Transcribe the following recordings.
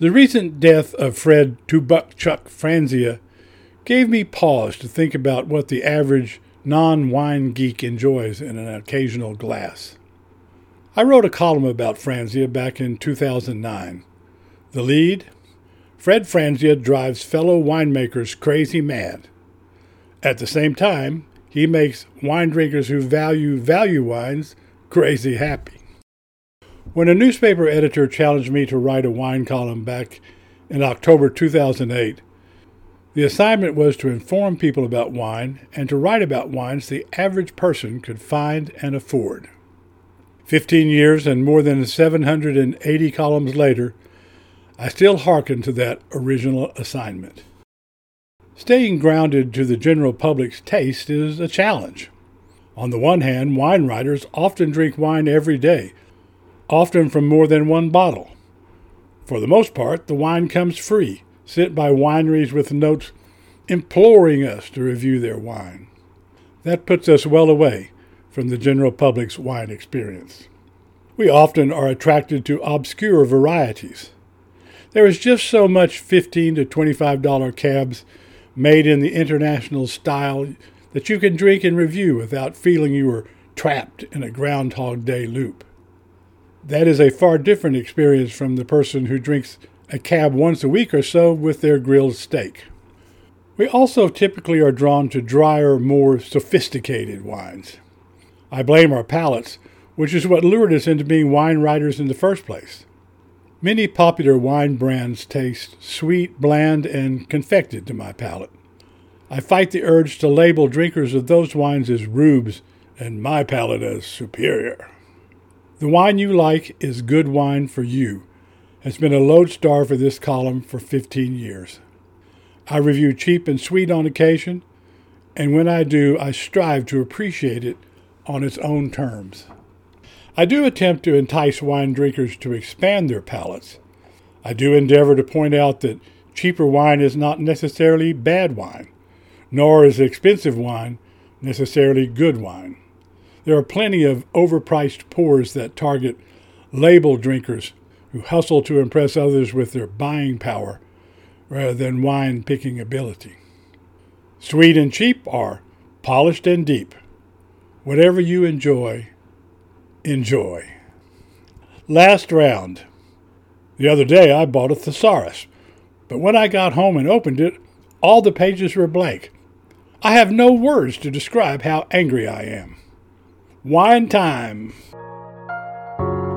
The recent death of Fred Two Buck Chuck Franzia gave me pause to think about what the average non wine geek enjoys in an occasional glass. I wrote a column about Franzia back in 2009. The lead Fred Franzia drives fellow winemakers crazy mad. At the same time, he makes wine drinkers who value value wines crazy happy. When a newspaper editor challenged me to write a wine column back in October 2008, the assignment was to inform people about wine and to write about wines the average person could find and afford. Fifteen years and more than 780 columns later, I still hearken to that original assignment. Staying grounded to the general public's taste is a challenge. On the one hand, wine writers often drink wine every day, often from more than one bottle. For the most part, the wine comes free, sent by wineries with notes imploring us to review their wine. That puts us well away from the general public's wine experience. We often are attracted to obscure varieties. There is just so much 15 to $25 cabs made in the international style that you can drink and review without feeling you are trapped in a Groundhog Day loop. That is a far different experience from the person who drinks a cab once a week or so with their grilled steak. We also typically are drawn to drier, more sophisticated wines. I blame our palates, which is what lured us into being wine writers in the first place. Many popular wine brands taste sweet, bland, and confected to my palate. I fight the urge to label drinkers of those wines as rubes and my palate as superior. The wine you like is good wine for you It's been a lodestar for this column for 15 years. I review cheap and sweet on occasion, and when I do, I strive to appreciate it on its own terms. I do attempt to entice wine drinkers to expand their palates. I do endeavor to point out that cheaper wine is not necessarily bad wine, nor is expensive wine necessarily good wine. There are plenty of overpriced pours that target label drinkers who hustle to impress others with their buying power rather than wine picking ability. Sweet and cheap are polished and deep. Whatever you enjoy, enjoy. Last round. The other day I bought a thesaurus, but when I got home and opened it, all the pages were blank. I have no words to describe how angry I am. Wine time.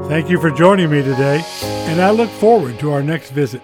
Thank you for joining me today, and I look forward to our next visit.